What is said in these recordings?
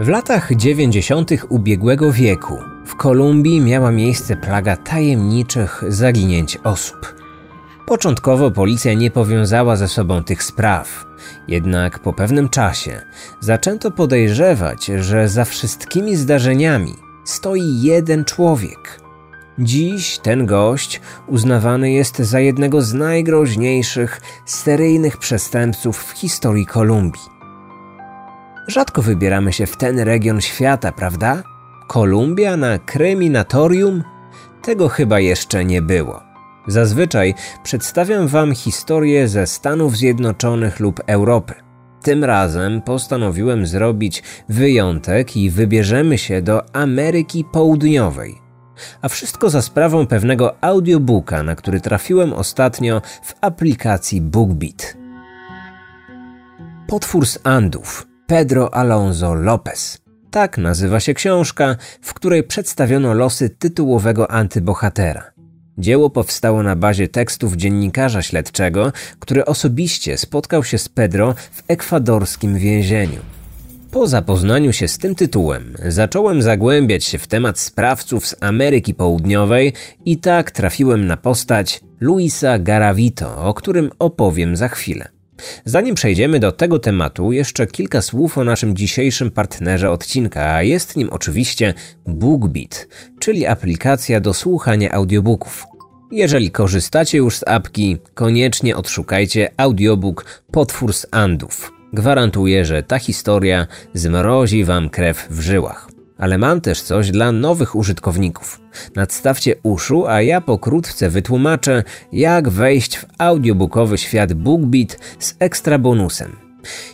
W latach 90. ubiegłego wieku w Kolumbii miała miejsce plaga tajemniczych zaginięć osób. Początkowo policja nie powiązała ze sobą tych spraw, jednak po pewnym czasie zaczęto podejrzewać, że za wszystkimi zdarzeniami stoi jeden człowiek. Dziś ten gość uznawany jest za jednego z najgroźniejszych seryjnych przestępców w historii Kolumbii. Rzadko wybieramy się w ten region świata, prawda? Kolumbia na kryminatorium? Tego chyba jeszcze nie było. Zazwyczaj przedstawiam Wam historię ze Stanów Zjednoczonych lub Europy. Tym razem postanowiłem zrobić wyjątek i wybierzemy się do Ameryki Południowej. A wszystko za sprawą pewnego audiobooka, na który trafiłem ostatnio w aplikacji BookBeat. Potwór z Andów Pedro Alonso Lopez. Tak nazywa się książka, w której przedstawiono losy tytułowego antybohatera. Dzieło powstało na bazie tekstów dziennikarza śledczego, który osobiście spotkał się z Pedro w ekwadorskim więzieniu. Po zapoznaniu się z tym tytułem, zacząłem zagłębiać się w temat sprawców z Ameryki Południowej i tak trafiłem na postać Luisa Garavito, o którym opowiem za chwilę. Zanim przejdziemy do tego tematu, jeszcze kilka słów o naszym dzisiejszym partnerze odcinka, a jest nim oczywiście BookBeat, czyli aplikacja do słuchania audiobooków. Jeżeli korzystacie już z apki, koniecznie odszukajcie audiobook Potwór z Andów. Gwarantuję, że ta historia zmrozi wam krew w żyłach. Ale mam też coś dla nowych użytkowników. Nadstawcie uszu, a ja pokrótce wytłumaczę, jak wejść w audiobookowy świat BookBeat z ekstra bonusem.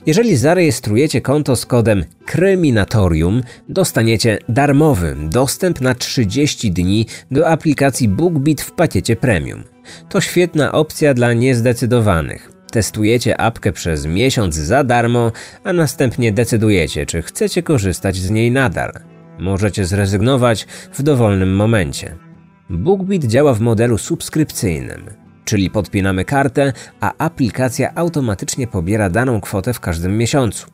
Jeżeli zarejestrujecie konto z kodem Kryminatorium, dostaniecie darmowy dostęp na 30 dni do aplikacji BookBeat w pakiecie premium. To świetna opcja dla niezdecydowanych. Testujecie apkę przez miesiąc za darmo, a następnie decydujecie, czy chcecie korzystać z niej nadal. Możecie zrezygnować w dowolnym momencie. BookBeat działa w modelu subskrypcyjnym, czyli podpinamy kartę, a aplikacja automatycznie pobiera daną kwotę w każdym miesiącu.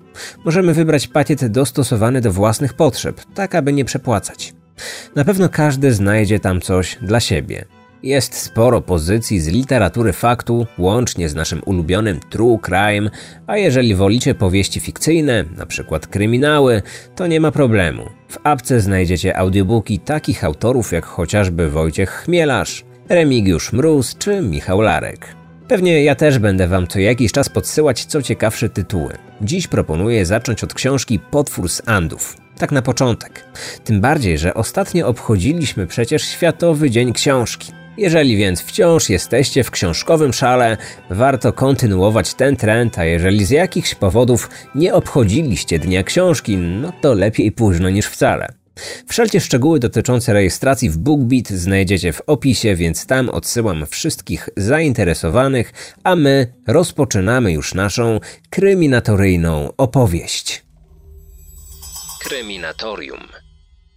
Możemy wybrać pakiet dostosowany do własnych potrzeb, tak aby nie przepłacać. Na pewno każdy znajdzie tam coś dla siebie. Jest sporo pozycji z literatury faktu, łącznie z naszym ulubionym true crime, a jeżeli wolicie powieści fikcyjne, np. kryminały, to nie ma problemu. W apce znajdziecie audiobooki takich autorów jak chociażby Wojciech Chmielarz, Remigiusz Mróz czy Michał Larek. Pewnie ja też będę wam co jakiś czas podsyłać co ciekawsze tytuły. Dziś proponuję zacząć od książki Potwór z Andów. Tak na początek. Tym bardziej, że ostatnio obchodziliśmy przecież Światowy Dzień Książki. Jeżeli więc wciąż jesteście w książkowym szale, warto kontynuować ten trend, a jeżeli z jakichś powodów nie obchodziliście Dnia Książki, no to lepiej późno niż wcale. Wszelkie szczegóły dotyczące rejestracji w BookBeat znajdziecie w opisie, więc tam odsyłam wszystkich zainteresowanych, a my rozpoczynamy już naszą kryminatoryjną opowieść. Kryminatorium.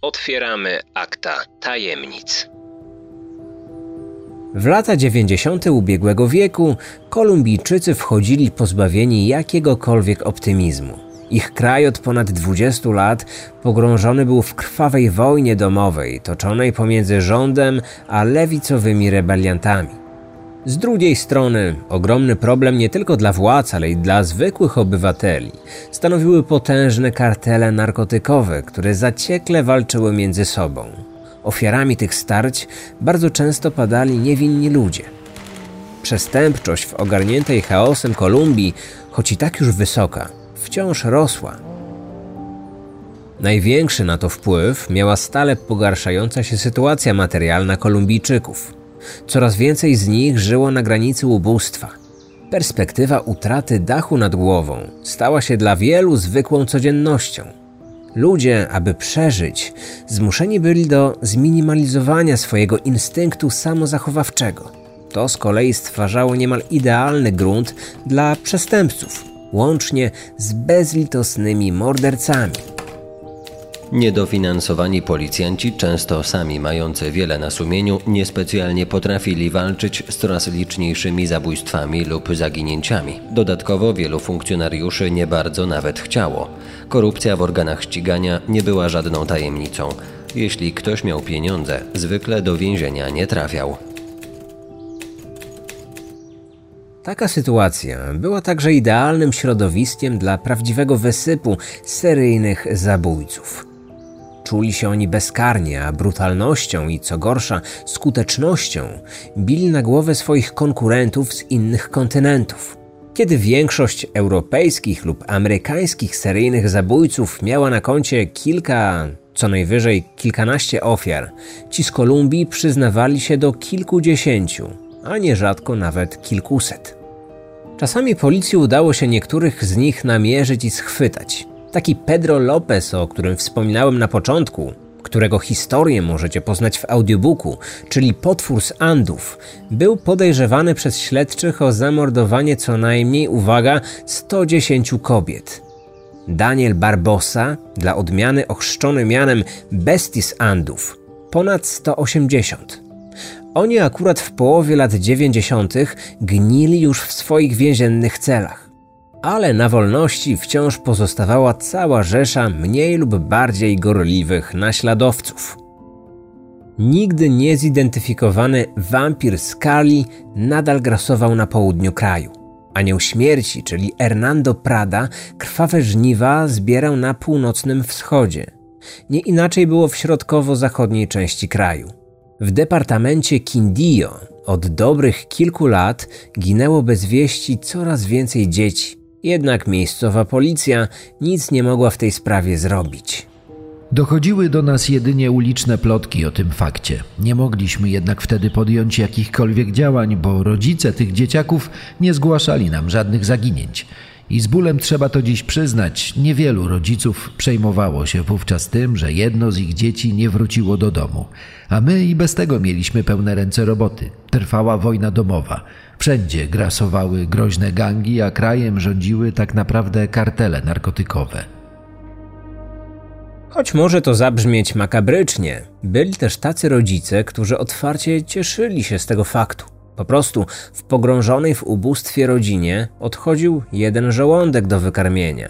Otwieramy akta tajemnic. W lata 90. ubiegłego wieku Kolumbijczycy wchodzili pozbawieni jakiegokolwiek optymizmu. Ich kraj od ponad 20 lat pogrążony był w krwawej wojnie domowej, toczonej pomiędzy rządem a lewicowymi rebeliantami. Z drugiej strony, ogromny problem nie tylko dla władz, ale i dla zwykłych obywateli stanowiły potężne kartele narkotykowe, które zaciekle walczyły między sobą. Ofiarami tych starć bardzo często padali niewinni ludzie. Przestępczość w ogarniętej chaosem Kolumbii, choć i tak już wysoka, wciąż rosła. Największy na to wpływ miała stale pogarszająca się sytuacja materialna Kolumbijczyków. Coraz więcej z nich żyło na granicy ubóstwa. Perspektywa utraty dachu nad głową stała się dla wielu zwykłą codziennością. Ludzie, aby przeżyć, zmuszeni byli do zminimalizowania swojego instynktu samozachowawczego. To z kolei stwarzało niemal idealny grunt dla przestępców, łącznie z bezlitosnymi mordercami. Niedofinansowani policjanci, często sami mający wiele na sumieniu, niespecjalnie potrafili walczyć z coraz liczniejszymi zabójstwami lub zaginięciami. Dodatkowo wielu funkcjonariuszy nie bardzo nawet chciało. Korupcja w organach ścigania nie była żadną tajemnicą. Jeśli ktoś miał pieniądze, zwykle do więzienia nie trafiał. Taka sytuacja była także idealnym środowiskiem dla prawdziwego wysypu seryjnych zabójców. Czuli się oni bezkarnie, a brutalnością i co gorsza skutecznością bili na głowę swoich konkurentów z innych kontynentów. Kiedy większość europejskich lub amerykańskich seryjnych zabójców miała na koncie kilka, co najwyżej kilkanaście ofiar, ci z Kolumbii przyznawali się do kilkudziesięciu, a nierzadko nawet kilkuset. Czasami policji udało się niektórych z nich namierzyć i schwytać. Taki Pedro Lopez, o którym wspominałem na początku, którego historię możecie poznać w audiobooku, czyli potwór z Andów, był podejrzewany przez śledczych o zamordowanie co najmniej, uwaga, 110 kobiet. Daniel Barbosa, dla odmiany ochrzczony mianem Bestis Andów, ponad 180. Oni akurat w połowie lat 90. gnili już w swoich więziennych celach. Ale na wolności wciąż pozostawała cała rzesza mniej lub bardziej gorliwych naśladowców. Nigdy niezidentyfikowany wampir Skali nadal grasował na południu kraju. Anioł śmierci, czyli Hernando Prada, krwawe żniwa zbierał na północnym wschodzie. Nie inaczej było w środkowo-zachodniej części kraju. W departamencie Quindío od dobrych kilku lat ginęło bez wieści coraz więcej dzieci. Jednak miejscowa policja nic nie mogła w tej sprawie zrobić. Dochodziły do nas jedynie uliczne plotki o tym fakcie. Nie mogliśmy jednak wtedy podjąć jakichkolwiek działań, bo rodzice tych dzieciaków nie zgłaszali nam żadnych zaginięć. I z bólem trzeba to dziś przyznać, niewielu rodziców przejmowało się wówczas tym, że jedno z ich dzieci nie wróciło do domu. A my i bez tego mieliśmy pełne ręce roboty. Trwała wojna domowa. Wszędzie grasowały groźne gangi, a krajem rządziły tak naprawdę kartele narkotykowe. Choć może to zabrzmieć makabrycznie, byli też tacy rodzice, którzy otwarcie cieszyli się z tego faktu. Po prostu w pogrążonej w ubóstwie rodzinie odchodził jeden żołądek do wykarmienia.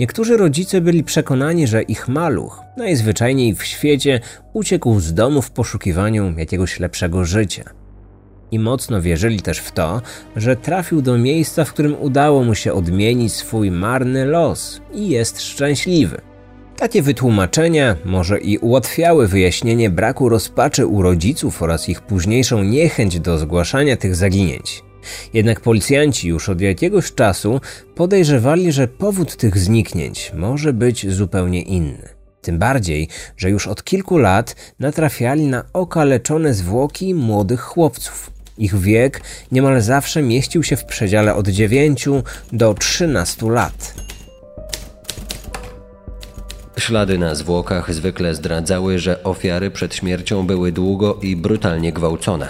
Niektórzy rodzice byli przekonani, że ich maluch, najzwyczajniej w świecie, uciekł z domu w poszukiwaniu jakiegoś lepszego życia. I mocno wierzyli też w to, że trafił do miejsca, w którym udało mu się odmienić swój marny los i jest szczęśliwy. Takie wytłumaczenia może i ułatwiały wyjaśnienie braku rozpaczy u rodziców oraz ich późniejszą niechęć do zgłaszania tych zaginięć. Jednak policjanci już od jakiegoś czasu podejrzewali, że powód tych zniknięć może być zupełnie inny. Tym bardziej, że już od kilku lat natrafiali na okaleczone zwłoki młodych chłopców. Ich wiek niemal zawsze mieścił się w przedziale od 9 do 13 lat. Ślady na zwłokach zwykle zdradzały, że ofiary przed śmiercią były długo i brutalnie gwałcone.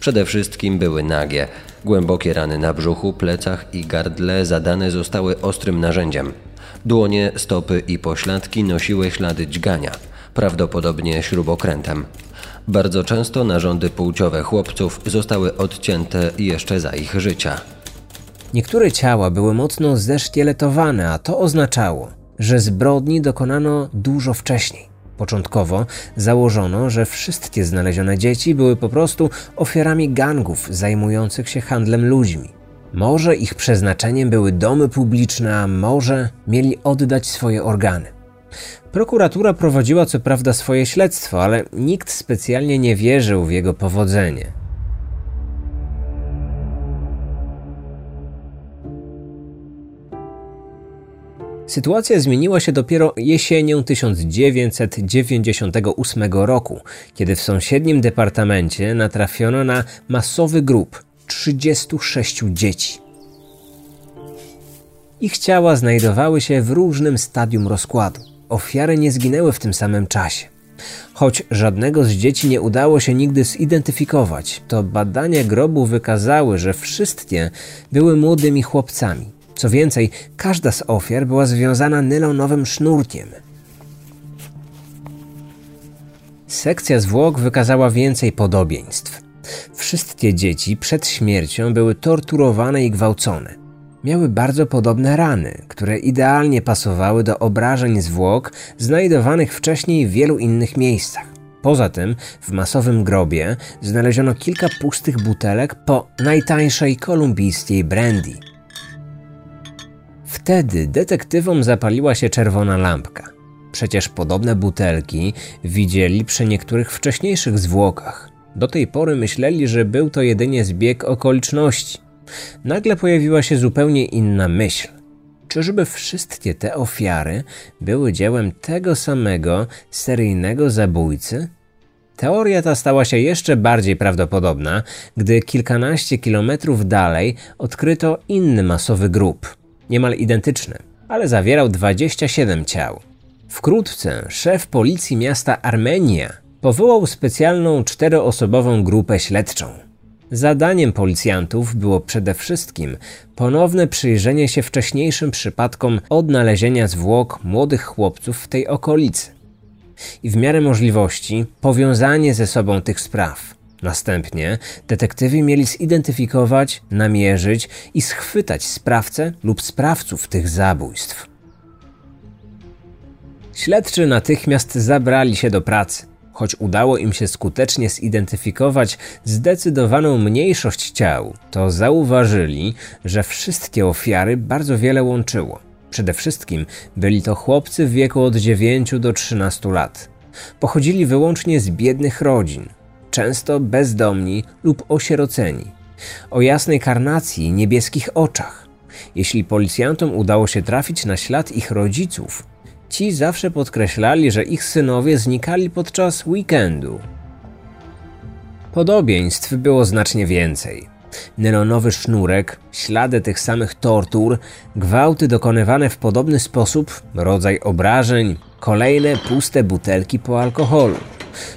Przede wszystkim były nagie. Głębokie rany na brzuchu, plecach i gardle zadane zostały ostrym narzędziem. Dłonie, stopy i pośladki nosiły ślady dźgania, prawdopodobnie śrubokrętem. Bardzo często narządy płciowe chłopców zostały odcięte jeszcze za ich życia. Niektóre ciała były mocno zeszkieletowane, a to oznaczało, że zbrodni dokonano dużo wcześniej. Początkowo założono, że wszystkie znalezione dzieci były po prostu ofiarami gangów zajmujących się handlem ludźmi. Może ich przeznaczeniem były domy publiczne, a może mieli oddać swoje organy. Prokuratura prowadziła co prawda swoje śledztwo, ale nikt specjalnie nie wierzył w jego powodzenie. Sytuacja zmieniła się dopiero jesienią 1998 roku, kiedy w sąsiednim departamencie natrafiono na masowy grób 36 dzieci. Ich ciała znajdowały się w różnym stadium rozkładu. Ofiary nie zginęły w tym samym czasie. Choć żadnego z dzieci nie udało się nigdy zidentyfikować, to badania grobu wykazały, że wszystkie były młodymi chłopcami. Co więcej, każda z ofiar była związana nylonowym sznurkiem. Sekcja zwłok wykazała więcej podobieństw. Wszystkie dzieci przed śmiercią były torturowane i gwałcone. Miały bardzo podobne rany, które idealnie pasowały do obrażeń zwłok znajdowanych wcześniej w wielu innych miejscach. Poza tym w masowym grobie znaleziono kilka pustych butelek po najtańszej kolumbijskiej brandy. Wtedy detektywom zapaliła się czerwona lampka. Przecież podobne butelki widzieli przy niektórych wcześniejszych zwłokach. Do tej pory myśleli, że był to jedynie zbieg okoliczności. Nagle pojawiła się zupełnie inna myśl. Czyżby wszystkie te ofiary były dziełem tego samego seryjnego zabójcy? Teoria ta stała się jeszcze bardziej prawdopodobna, gdy kilkanaście kilometrów dalej odkryto inny masowy grób, niemal identyczny, ale zawierał 27 ciał. Wkrótce szef policji miasta Armenia powołał specjalną czteroosobową grupę śledczą. Zadaniem policjantów było przede wszystkim ponowne przyjrzenie się wcześniejszym przypadkom odnalezienia zwłok młodych chłopców w tej okolicy i w miarę możliwości powiązanie ze sobą tych spraw. Następnie detektywi mieli zidentyfikować, namierzyć i schwytać sprawcę lub sprawców tych zabójstw. Śledczy natychmiast zabrali się do pracy. Choć udało im się skutecznie zidentyfikować zdecydowaną mniejszość ciał, to zauważyli, że wszystkie ofiary bardzo wiele łączyło. Przede wszystkim byli to chłopcy w wieku od 9 do 13 lat. Pochodzili wyłącznie z biednych rodzin, często bezdomni lub osieroceni, o jasnej karnacji i niebieskich oczach. Jeśli policjantom udało się trafić na ślad ich rodziców, Ci zawsze podkreślali, że ich synowie znikali podczas weekendu. Podobieństw było znacznie więcej. Nylonowy sznurek, ślady tych samych tortur, gwałty dokonywane w podobny sposób, rodzaj obrażeń, kolejne puste butelki po alkoholu.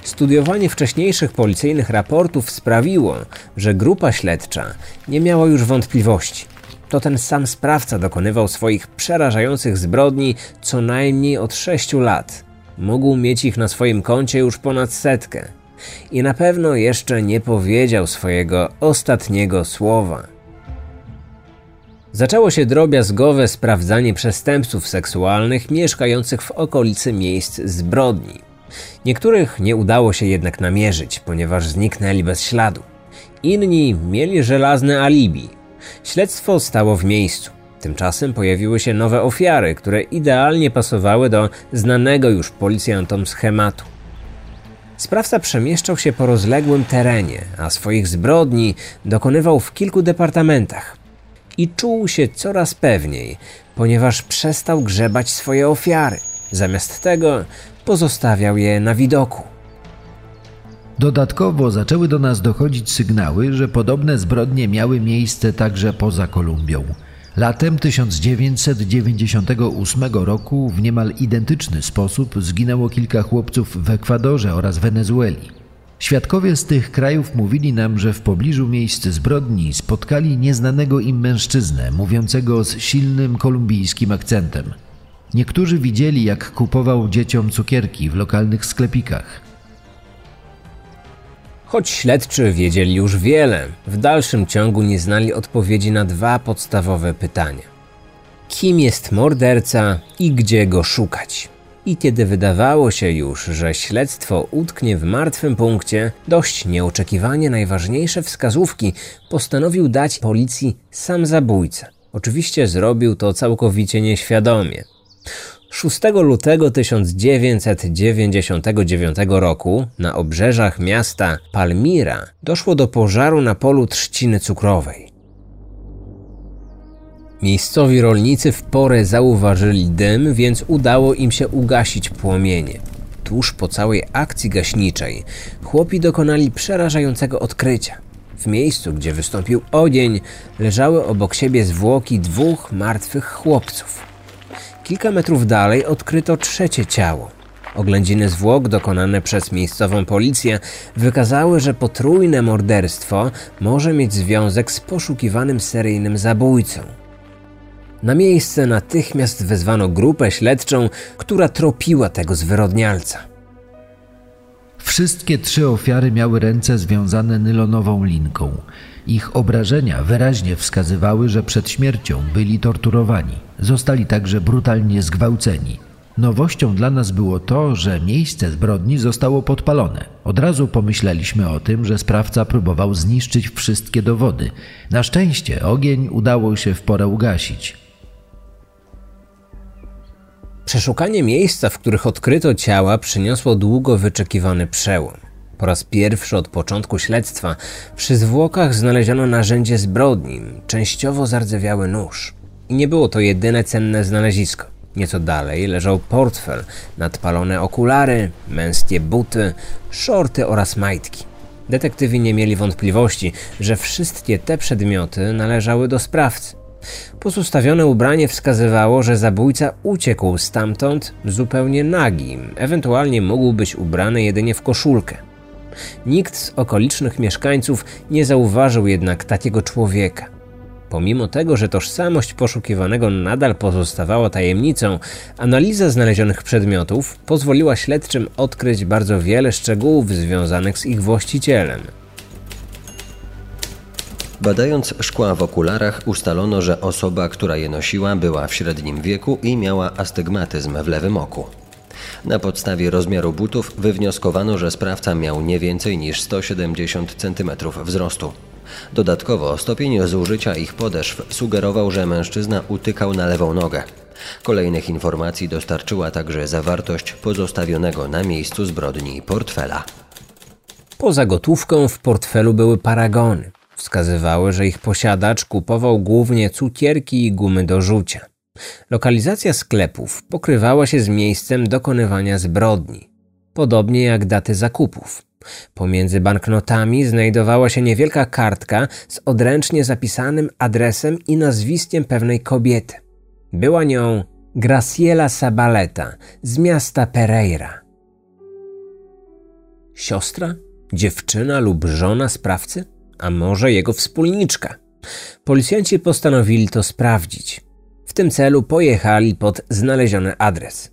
Studiowanie wcześniejszych policyjnych raportów sprawiło, że grupa śledcza nie miała już wątpliwości to ten sam sprawca dokonywał swoich przerażających zbrodni co najmniej od sześciu lat. Mógł mieć ich na swoim koncie już ponad setkę. I na pewno jeszcze nie powiedział swojego ostatniego słowa. Zaczęło się drobiazgowe sprawdzanie przestępców seksualnych mieszkających w okolicy miejsc zbrodni. Niektórych nie udało się jednak namierzyć, ponieważ zniknęli bez śladu. Inni mieli żelazne alibi, Śledztwo stało w miejscu. Tymczasem pojawiły się nowe ofiary, które idealnie pasowały do znanego już policjantom schematu. Sprawca przemieszczał się po rozległym terenie, a swoich zbrodni dokonywał w kilku departamentach. I czuł się coraz pewniej, ponieważ przestał grzebać swoje ofiary. Zamiast tego pozostawiał je na widoku. Dodatkowo zaczęły do nas dochodzić sygnały, że podobne zbrodnie miały miejsce także poza Kolumbią. Latem 1998 roku w niemal identyczny sposób zginęło kilka chłopców w Ekwadorze oraz Wenezueli. Świadkowie z tych krajów mówili nam, że w pobliżu miejsc zbrodni spotkali nieznanego im mężczyznę, mówiącego z silnym kolumbijskim akcentem. Niektórzy widzieli, jak kupował dzieciom cukierki w lokalnych sklepikach. Choć śledczy wiedzieli już wiele, w dalszym ciągu nie znali odpowiedzi na dwa podstawowe pytania: kim jest morderca i gdzie go szukać? I kiedy wydawało się już, że śledztwo utknie w martwym punkcie, dość nieoczekiwanie najważniejsze wskazówki postanowił dać policji sam zabójca. Oczywiście zrobił to całkowicie nieświadomie. 6 lutego 1999 roku na obrzeżach miasta Palmira doszło do pożaru na polu trzciny cukrowej. Miejscowi rolnicy w porę zauważyli dym, więc udało im się ugasić płomienie. Tuż po całej akcji gaśniczej chłopi dokonali przerażającego odkrycia. W miejscu, gdzie wystąpił ogień, leżały obok siebie zwłoki dwóch martwych chłopców. Kilka metrów dalej odkryto trzecie ciało. Oględziny zwłok dokonane przez miejscową policję wykazały, że potrójne morderstwo może mieć związek z poszukiwanym seryjnym zabójcą. Na miejsce natychmiast wezwano grupę śledczą, która tropiła tego zwyrodnialca. Wszystkie trzy ofiary miały ręce związane nylonową linką. Ich obrażenia wyraźnie wskazywały, że przed śmiercią byli torturowani. Zostali także brutalnie zgwałceni. Nowością dla nas było to, że miejsce zbrodni zostało podpalone. Od razu pomyśleliśmy o tym, że sprawca próbował zniszczyć wszystkie dowody. Na szczęście ogień udało się w porę ugasić. Przeszukanie miejsca, w których odkryto ciała, przyniosło długo wyczekiwany przełom. Po raz pierwszy od początku śledztwa przy zwłokach znaleziono narzędzie zbrodni, częściowo zardzewiały nóż. I nie było to jedyne cenne znalezisko. Nieco dalej leżał portfel, nadpalone okulary, męskie buty, shorty oraz majtki. Detektywi nie mieli wątpliwości, że wszystkie te przedmioty należały do sprawcy. Pozostawione ubranie wskazywało, że zabójca uciekł stamtąd zupełnie nagi, ewentualnie mógł być ubrany jedynie w koszulkę. Nikt z okolicznych mieszkańców nie zauważył jednak takiego człowieka. Pomimo tego, że tożsamość poszukiwanego nadal pozostawała tajemnicą, analiza znalezionych przedmiotów pozwoliła śledczym odkryć bardzo wiele szczegółów związanych z ich właścicielem. Badając szkła w okularach, ustalono, że osoba, która je nosiła, była w średnim wieku i miała astygmatyzm w lewym oku. Na podstawie rozmiaru butów wywnioskowano, że sprawca miał nie więcej niż 170 cm wzrostu. Dodatkowo stopień zużycia ich podeszw sugerował, że mężczyzna utykał na lewą nogę. Kolejnych informacji dostarczyła także zawartość pozostawionego na miejscu zbrodni portfela. Poza gotówką w portfelu były paragony. Wskazywały, że ich posiadacz kupował głównie cukierki i gumy do rzucia. Lokalizacja sklepów pokrywała się z miejscem dokonywania zbrodni, podobnie jak daty zakupów. Pomiędzy banknotami znajdowała się niewielka kartka z odręcznie zapisanym adresem i nazwiskiem pewnej kobiety. Była nią Graciela Sabaleta z miasta Pereira. Siostra, dziewczyna lub żona sprawcy, a może jego wspólniczka. Policjanci postanowili to sprawdzić. W tym celu pojechali pod znaleziony adres.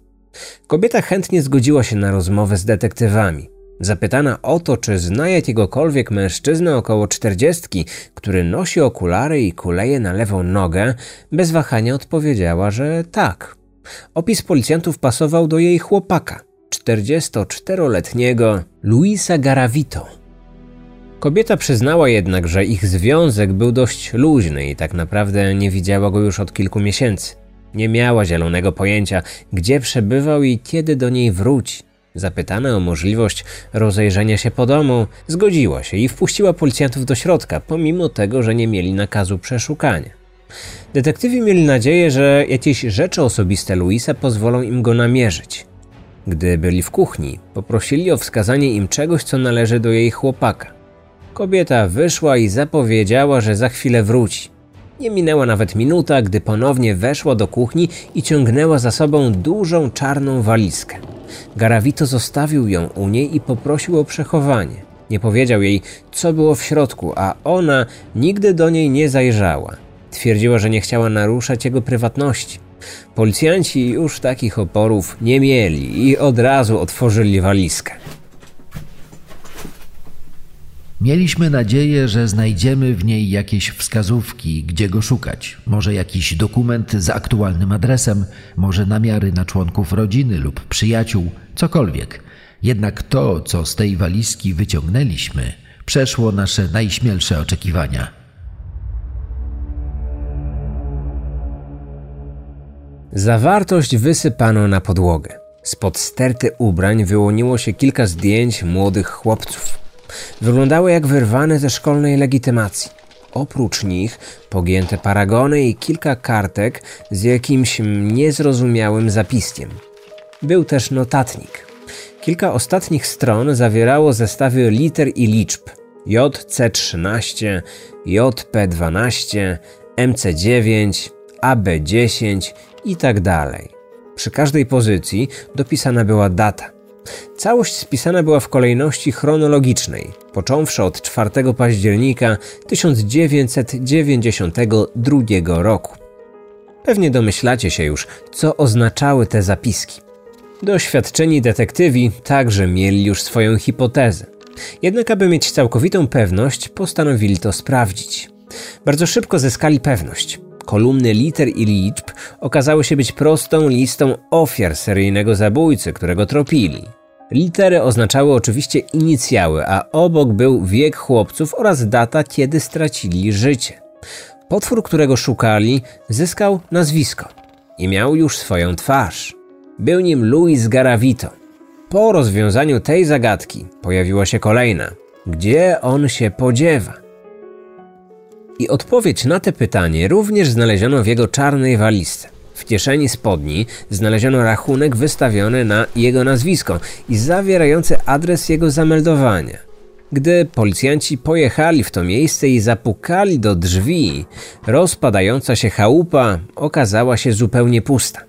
Kobieta chętnie zgodziła się na rozmowę z detektywami. Zapytana o to, czy zna jakiegokolwiek mężczyznę około czterdziestki, który nosi okulary i kuleje na lewą nogę, bez wahania odpowiedziała, że tak. Opis policjantów pasował do jej chłopaka, 44-letniego Luisa Garavito. Kobieta przyznała jednak, że ich związek był dość luźny i tak naprawdę nie widziała go już od kilku miesięcy. Nie miała zielonego pojęcia, gdzie przebywał i kiedy do niej wróci. Zapytana o możliwość rozejrzenia się po domu, zgodziła się i wpuściła policjantów do środka, pomimo tego, że nie mieli nakazu przeszukania. Detektywi mieli nadzieję, że jakieś rzeczy osobiste Luisa pozwolą im go namierzyć. Gdy byli w kuchni, poprosili o wskazanie im czegoś, co należy do jej chłopaka. Kobieta wyszła i zapowiedziała, że za chwilę wróci. Nie minęła nawet minuta, gdy ponownie weszła do kuchni i ciągnęła za sobą dużą czarną walizkę. Garavito zostawił ją u niej i poprosił o przechowanie. Nie powiedział jej, co było w środku, a ona nigdy do niej nie zajrzała. Twierdziła, że nie chciała naruszać jego prywatności. Policjanci już takich oporów nie mieli i od razu otworzyli walizkę. Mieliśmy nadzieję, że znajdziemy w niej jakieś wskazówki, gdzie go szukać. Może jakiś dokument z aktualnym adresem, może namiary na członków rodziny lub przyjaciół, cokolwiek. Jednak to, co z tej walizki wyciągnęliśmy, przeszło nasze najśmielsze oczekiwania. Zawartość wysypano na podłogę. Spod sterty ubrań wyłoniło się kilka zdjęć młodych chłopców. Wyglądały jak wyrwane ze szkolnej legitymacji. Oprócz nich pogięte paragony i kilka kartek z jakimś niezrozumiałym zapiskiem. Był też notatnik. Kilka ostatnich stron zawierało zestawy liter i liczb JC13, JP12, MC9, AB10 i tak dalej. Przy każdej pozycji dopisana była data. Całość spisana była w kolejności chronologicznej, począwszy od 4 października 1992 roku. Pewnie domyślacie się już, co oznaczały te zapiski. Doświadczeni detektywi także mieli już swoją hipotezę. Jednak, aby mieć całkowitą pewność, postanowili to sprawdzić. Bardzo szybko zyskali pewność. Kolumny liter i liczb okazały się być prostą listą ofiar seryjnego zabójcy, którego tropili. Litery oznaczały oczywiście inicjały, a obok był wiek chłopców oraz data, kiedy stracili życie. Potwór, którego szukali, zyskał nazwisko i miał już swoją twarz. Był nim Luis Garavito. Po rozwiązaniu tej zagadki pojawiła się kolejna. Gdzie on się podziewa? I odpowiedź na te pytanie również znaleziono w jego czarnej walizce. W kieszeni spodni znaleziono rachunek wystawiony na jego nazwisko i zawierający adres jego zameldowania. Gdy policjanci pojechali w to miejsce i zapukali do drzwi, rozpadająca się chałupa okazała się zupełnie pusta.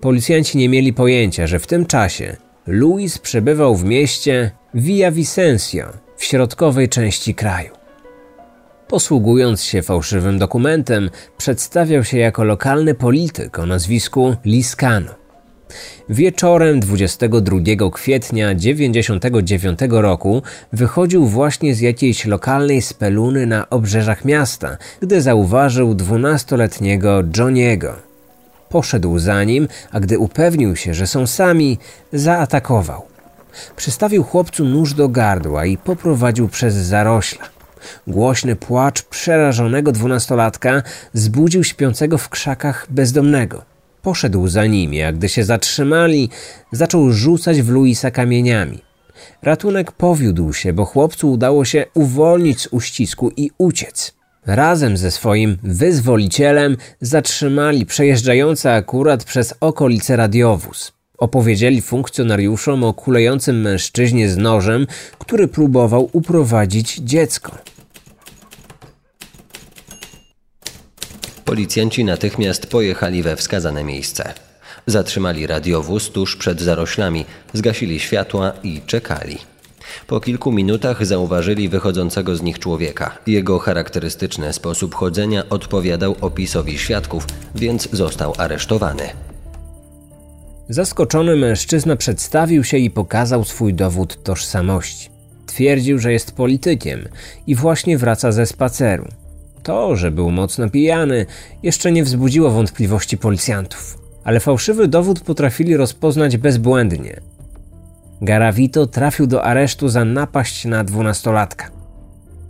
Policjanci nie mieli pojęcia, że w tym czasie Luis przebywał w mieście Vicencio w środkowej części kraju. Posługując się fałszywym dokumentem, przedstawiał się jako lokalny polityk o nazwisku Liscano. Wieczorem 22 kwietnia 1999 roku wychodził właśnie z jakiejś lokalnej speluny na obrzeżach miasta, gdy zauważył dwunastoletniego Johniego. Poszedł za nim, a gdy upewnił się, że są sami, zaatakował. Przystawił chłopcu nóż do gardła i poprowadził przez zarośla. Głośny płacz przerażonego dwunastolatka zbudził śpiącego w krzakach bezdomnego. Poszedł za nimi, a gdy się zatrzymali, zaczął rzucać w Luisa kamieniami. Ratunek powiódł się, bo chłopcu udało się uwolnić z uścisku i uciec. Razem ze swoim wyzwolicielem zatrzymali przejeżdżający akurat przez okolice radiowóz. Opowiedzieli funkcjonariuszom o kulejącym mężczyźnie z nożem, który próbował uprowadzić dziecko. Policjanci natychmiast pojechali we wskazane miejsce. Zatrzymali radiowóz tuż przed zaroślami, zgasili światła i czekali. Po kilku minutach zauważyli wychodzącego z nich człowieka. Jego charakterystyczny sposób chodzenia odpowiadał opisowi świadków, więc został aresztowany. Zaskoczony mężczyzna przedstawił się i pokazał swój dowód tożsamości. Twierdził, że jest politykiem i właśnie wraca ze spaceru. To, że był mocno pijany, jeszcze nie wzbudziło wątpliwości policjantów, ale fałszywy dowód potrafili rozpoznać bezbłędnie. Garavito trafił do aresztu za napaść na dwunastolatka.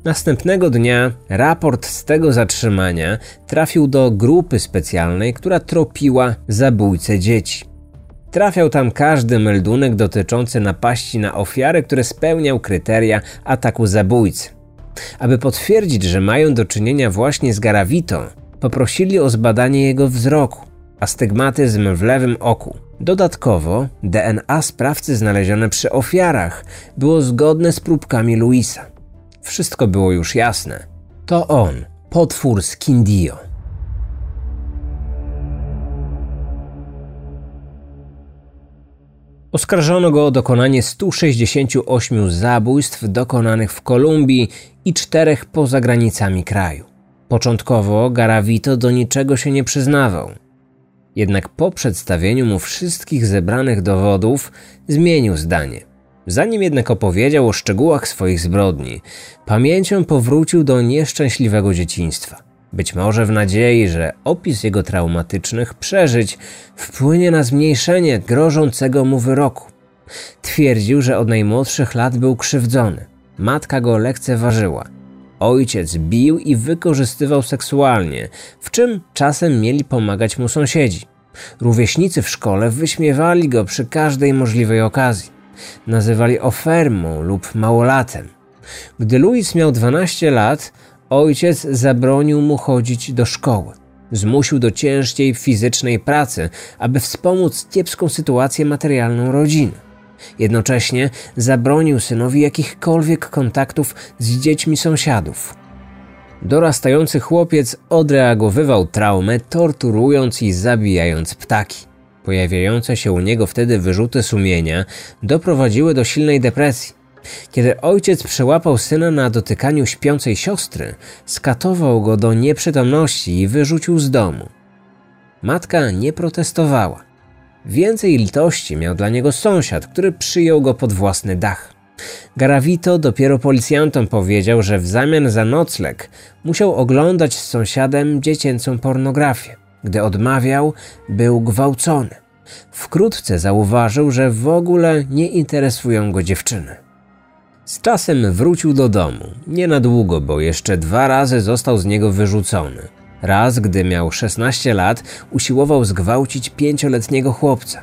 Następnego dnia raport z tego zatrzymania trafił do grupy specjalnej, która tropiła zabójcę dzieci. Trafiał tam każdy meldunek dotyczący napaści na ofiary, które spełniał kryteria ataku zabójcy. Aby potwierdzić, że mają do czynienia właśnie z Garavito, poprosili o zbadanie jego wzroku, astygmatyzm w lewym oku. Dodatkowo DNA sprawcy znalezione przy ofiarach było zgodne z próbkami Luisa. Wszystko było już jasne. To on, potwór z Kindio. Oskarżono go o dokonanie 168 zabójstw dokonanych w Kolumbii i czterech poza granicami kraju. Początkowo Garavito do niczego się nie przyznawał. Jednak po przedstawieniu mu wszystkich zebranych dowodów zmienił zdanie. Zanim jednak opowiedział o szczegółach swoich zbrodni, pamięcią powrócił do nieszczęśliwego dzieciństwa. Być może w nadziei, że opis jego traumatycznych przeżyć wpłynie na zmniejszenie grożącego mu wyroku. Twierdził, że od najmłodszych lat był krzywdzony. Matka go lekceważyła. Ojciec bił i wykorzystywał seksualnie, w czym czasem mieli pomagać mu sąsiedzi. Rówieśnicy w szkole wyśmiewali go przy każdej możliwej okazji. Nazywali ofermą lub małolatem. Gdy Louis miał 12 lat, Ojciec zabronił mu chodzić do szkoły. Zmusił do ciężkiej fizycznej pracy, aby wspomóc kiepską sytuację materialną rodziny. Jednocześnie zabronił synowi jakichkolwiek kontaktów z dziećmi sąsiadów. Dorastający chłopiec odreagowywał traumę, torturując i zabijając ptaki. Pojawiające się u niego wtedy wyrzuty sumienia doprowadziły do silnej depresji. Kiedy ojciec przełapał syna na dotykaniu śpiącej siostry, skatował go do nieprzytomności i wyrzucił z domu. Matka nie protestowała. Więcej litości miał dla niego sąsiad, który przyjął go pod własny dach. Garavito dopiero policjantom powiedział, że w zamian za nocleg musiał oglądać z sąsiadem dziecięcą pornografię. Gdy odmawiał, był gwałcony. Wkrótce zauważył, że w ogóle nie interesują go dziewczyny. Z czasem wrócił do domu. Nie na długo, bo jeszcze dwa razy został z niego wyrzucony. Raz, gdy miał 16 lat, usiłował zgwałcić pięcioletniego chłopca.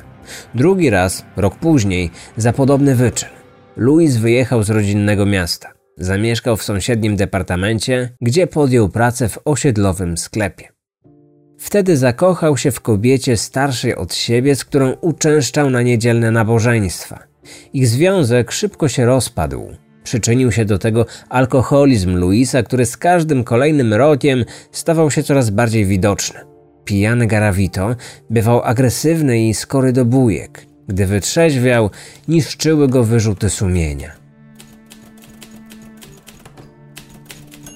Drugi raz, rok później, za podobny wyczyn. Louis wyjechał z rodzinnego miasta. Zamieszkał w sąsiednim departamencie, gdzie podjął pracę w osiedlowym sklepie. Wtedy zakochał się w kobiecie starszej od siebie, z którą uczęszczał na niedzielne nabożeństwa. Ich związek szybko się rozpadł. Przyczynił się do tego alkoholizm Luisa, który z każdym kolejnym rokiem stawał się coraz bardziej widoczny. Pijany Garavito bywał agresywny i skory do bujek. Gdy wytrzeźwiał, niszczyły go wyrzuty sumienia.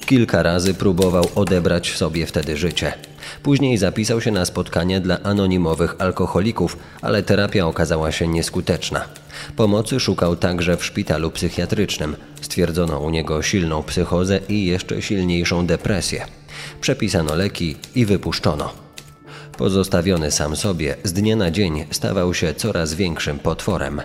Kilka razy próbował odebrać sobie wtedy życie. Później zapisał się na spotkanie dla anonimowych alkoholików, ale terapia okazała się nieskuteczna. Pomocy szukał także w szpitalu psychiatrycznym. Stwierdzono u niego silną psychozę i jeszcze silniejszą depresję. Przepisano leki i wypuszczono. Pozostawiony sam sobie, z dnia na dzień stawał się coraz większym potworem.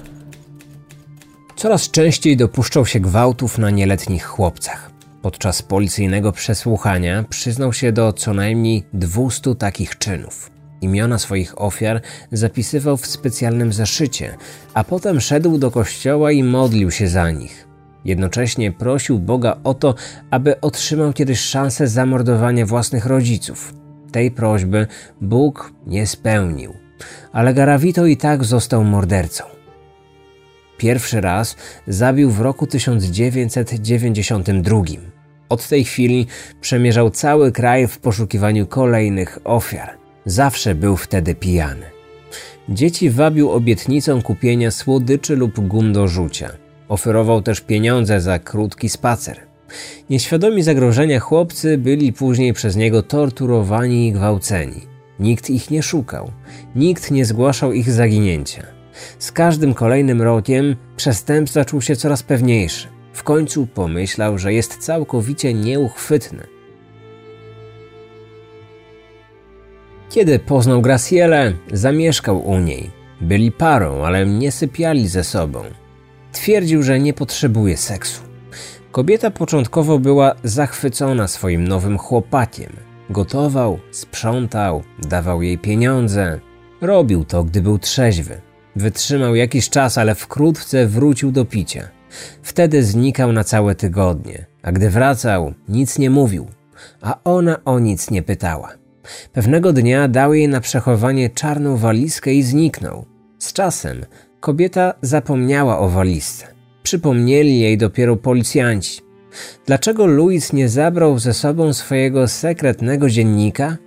Coraz częściej dopuszczał się gwałtów na nieletnich chłopcach. Podczas policyjnego przesłuchania przyznał się do co najmniej 200 takich czynów. Imiona swoich ofiar zapisywał w specjalnym zeszycie, a potem szedł do kościoła i modlił się za nich. Jednocześnie prosił Boga o to, aby otrzymał kiedyś szansę zamordowania własnych rodziców. Tej prośby Bóg nie spełnił, ale Garavito i tak został mordercą. Pierwszy raz zabił w roku 1992. Od tej chwili przemierzał cały kraj w poszukiwaniu kolejnych ofiar. Zawsze był wtedy pijany. Dzieci wabił obietnicą kupienia słodyczy lub gum do rzucia. Oferował też pieniądze za krótki spacer. Nieświadomi zagrożenia chłopcy byli później przez niego torturowani i gwałceni. Nikt ich nie szukał, nikt nie zgłaszał ich zaginięcia. Z każdym kolejnym rokiem przestępca czuł się coraz pewniejszy. W końcu pomyślał, że jest całkowicie nieuchwytny. Kiedy poznał Gracielę, zamieszkał u niej. Byli parą, ale nie sypiali ze sobą. Twierdził, że nie potrzebuje seksu. Kobieta początkowo była zachwycona swoim nowym chłopakiem. Gotował, sprzątał, dawał jej pieniądze. Robił to, gdy był trzeźwy. Wytrzymał jakiś czas, ale wkrótce wrócił do picia. Wtedy znikał na całe tygodnie, a gdy wracał, nic nie mówił, a ona o nic nie pytała. Pewnego dnia dał jej na przechowanie czarną walizkę i zniknął. Z czasem kobieta zapomniała o walizce. Przypomnieli jej dopiero policjanci. Dlaczego Louis nie zabrał ze sobą swojego sekretnego dziennika?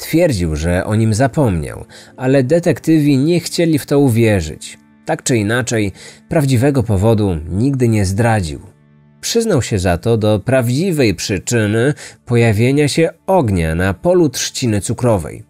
Twierdził, że o nim zapomniał, ale detektywi nie chcieli w to uwierzyć. Tak czy inaczej, prawdziwego powodu nigdy nie zdradził. Przyznał się za to do prawdziwej przyczyny pojawienia się ognia na polu trzciny cukrowej.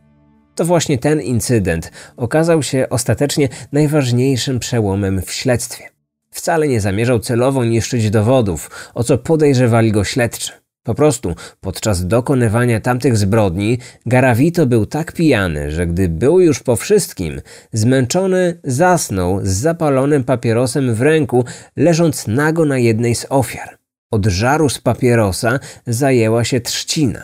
To właśnie ten incydent okazał się ostatecznie najważniejszym przełomem w śledztwie. Wcale nie zamierzał celowo niszczyć dowodów, o co podejrzewali go śledczy. Po prostu podczas dokonywania tamtych zbrodni Garavito był tak pijany, że gdy był już po wszystkim, zmęczony zasnął z zapalonym papierosem w ręku, leżąc nago na jednej z ofiar. Od żaru z papierosa zajęła się trzcina.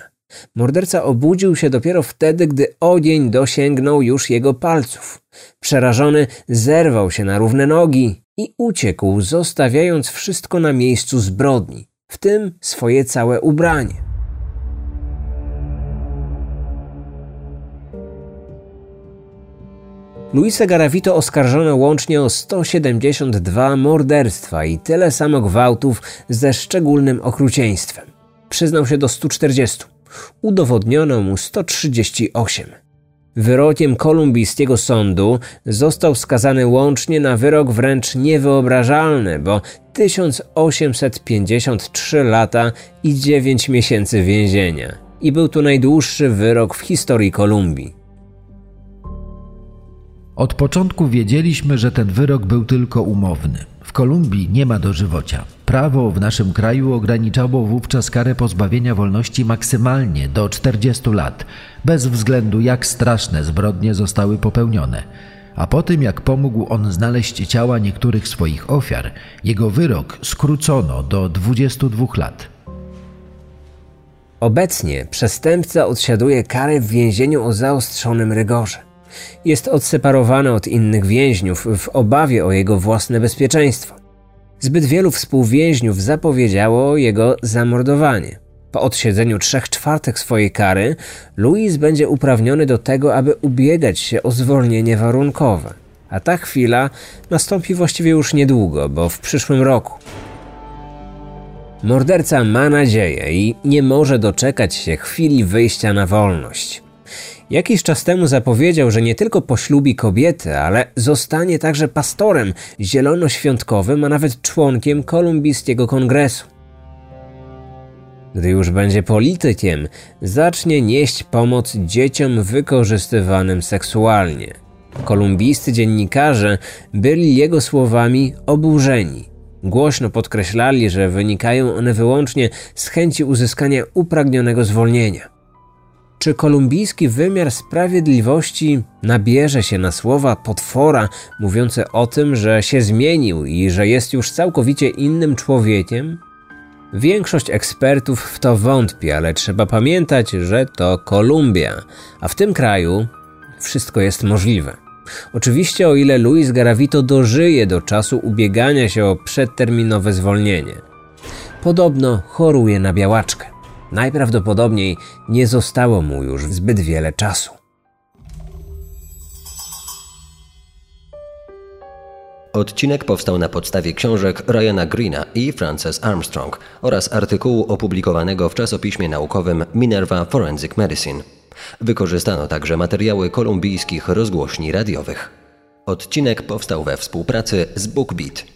Morderca obudził się dopiero wtedy, gdy ogień dosięgnął już jego palców. Przerażony zerwał się na równe nogi i uciekł, zostawiając wszystko na miejscu zbrodni w tym swoje całe ubranie. Luisa Garavito oskarżono łącznie o 172 morderstwa i tyle samo gwałtów ze szczególnym okrucieństwem. Przyznał się do 140. Udowodniono mu 138. Wyrokiem kolumbijskiego sądu został skazany łącznie na wyrok wręcz niewyobrażalny, bo 1853 lata i 9 miesięcy więzienia. I był to najdłuższy wyrok w historii Kolumbii. Od początku wiedzieliśmy, że ten wyrok był tylko umowny. Kolumbii nie ma dożywocia. Prawo w naszym kraju ograniczało wówczas karę pozbawienia wolności maksymalnie do 40 lat, bez względu jak straszne zbrodnie zostały popełnione. A po tym, jak pomógł on znaleźć ciała niektórych swoich ofiar, jego wyrok skrócono do 22 lat. Obecnie przestępca odsiaduje karę w więzieniu o zaostrzonym rygorze. Jest odseparowany od innych więźniów w obawie o jego własne bezpieczeństwo. Zbyt wielu współwięźniów zapowiedziało jego zamordowanie. Po odsiedzeniu trzech czwartych swojej kary, Louis będzie uprawniony do tego, aby ubiegać się o zwolnienie warunkowe. A ta chwila nastąpi właściwie już niedługo, bo w przyszłym roku. Morderca ma nadzieję i nie może doczekać się chwili wyjścia na wolność. Jakiś czas temu zapowiedział, że nie tylko poślubi kobietę, ale zostanie także pastorem zielonoświątkowym, a nawet członkiem kolumbijskiego kongresu. Gdy już będzie politykiem, zacznie nieść pomoc dzieciom wykorzystywanym seksualnie. Kolumbijscy dziennikarze byli jego słowami oburzeni. Głośno podkreślali, że wynikają one wyłącznie z chęci uzyskania upragnionego zwolnienia. Czy kolumbijski wymiar sprawiedliwości nabierze się na słowa potwora mówiące o tym, że się zmienił i że jest już całkowicie innym człowiekiem? Większość ekspertów w to wątpi, ale trzeba pamiętać, że to Kolumbia, a w tym kraju wszystko jest możliwe. Oczywiście o ile Luis Garavito dożyje do czasu ubiegania się o przedterminowe zwolnienie. Podobno choruje na białaczkę. Najprawdopodobniej nie zostało mu już zbyt wiele czasu. Odcinek powstał na podstawie książek Ryana Greena i Frances Armstrong oraz artykułu opublikowanego w czasopiśmie naukowym Minerva Forensic Medicine. Wykorzystano także materiały kolumbijskich rozgłośni radiowych. Odcinek powstał we współpracy z BookBeat.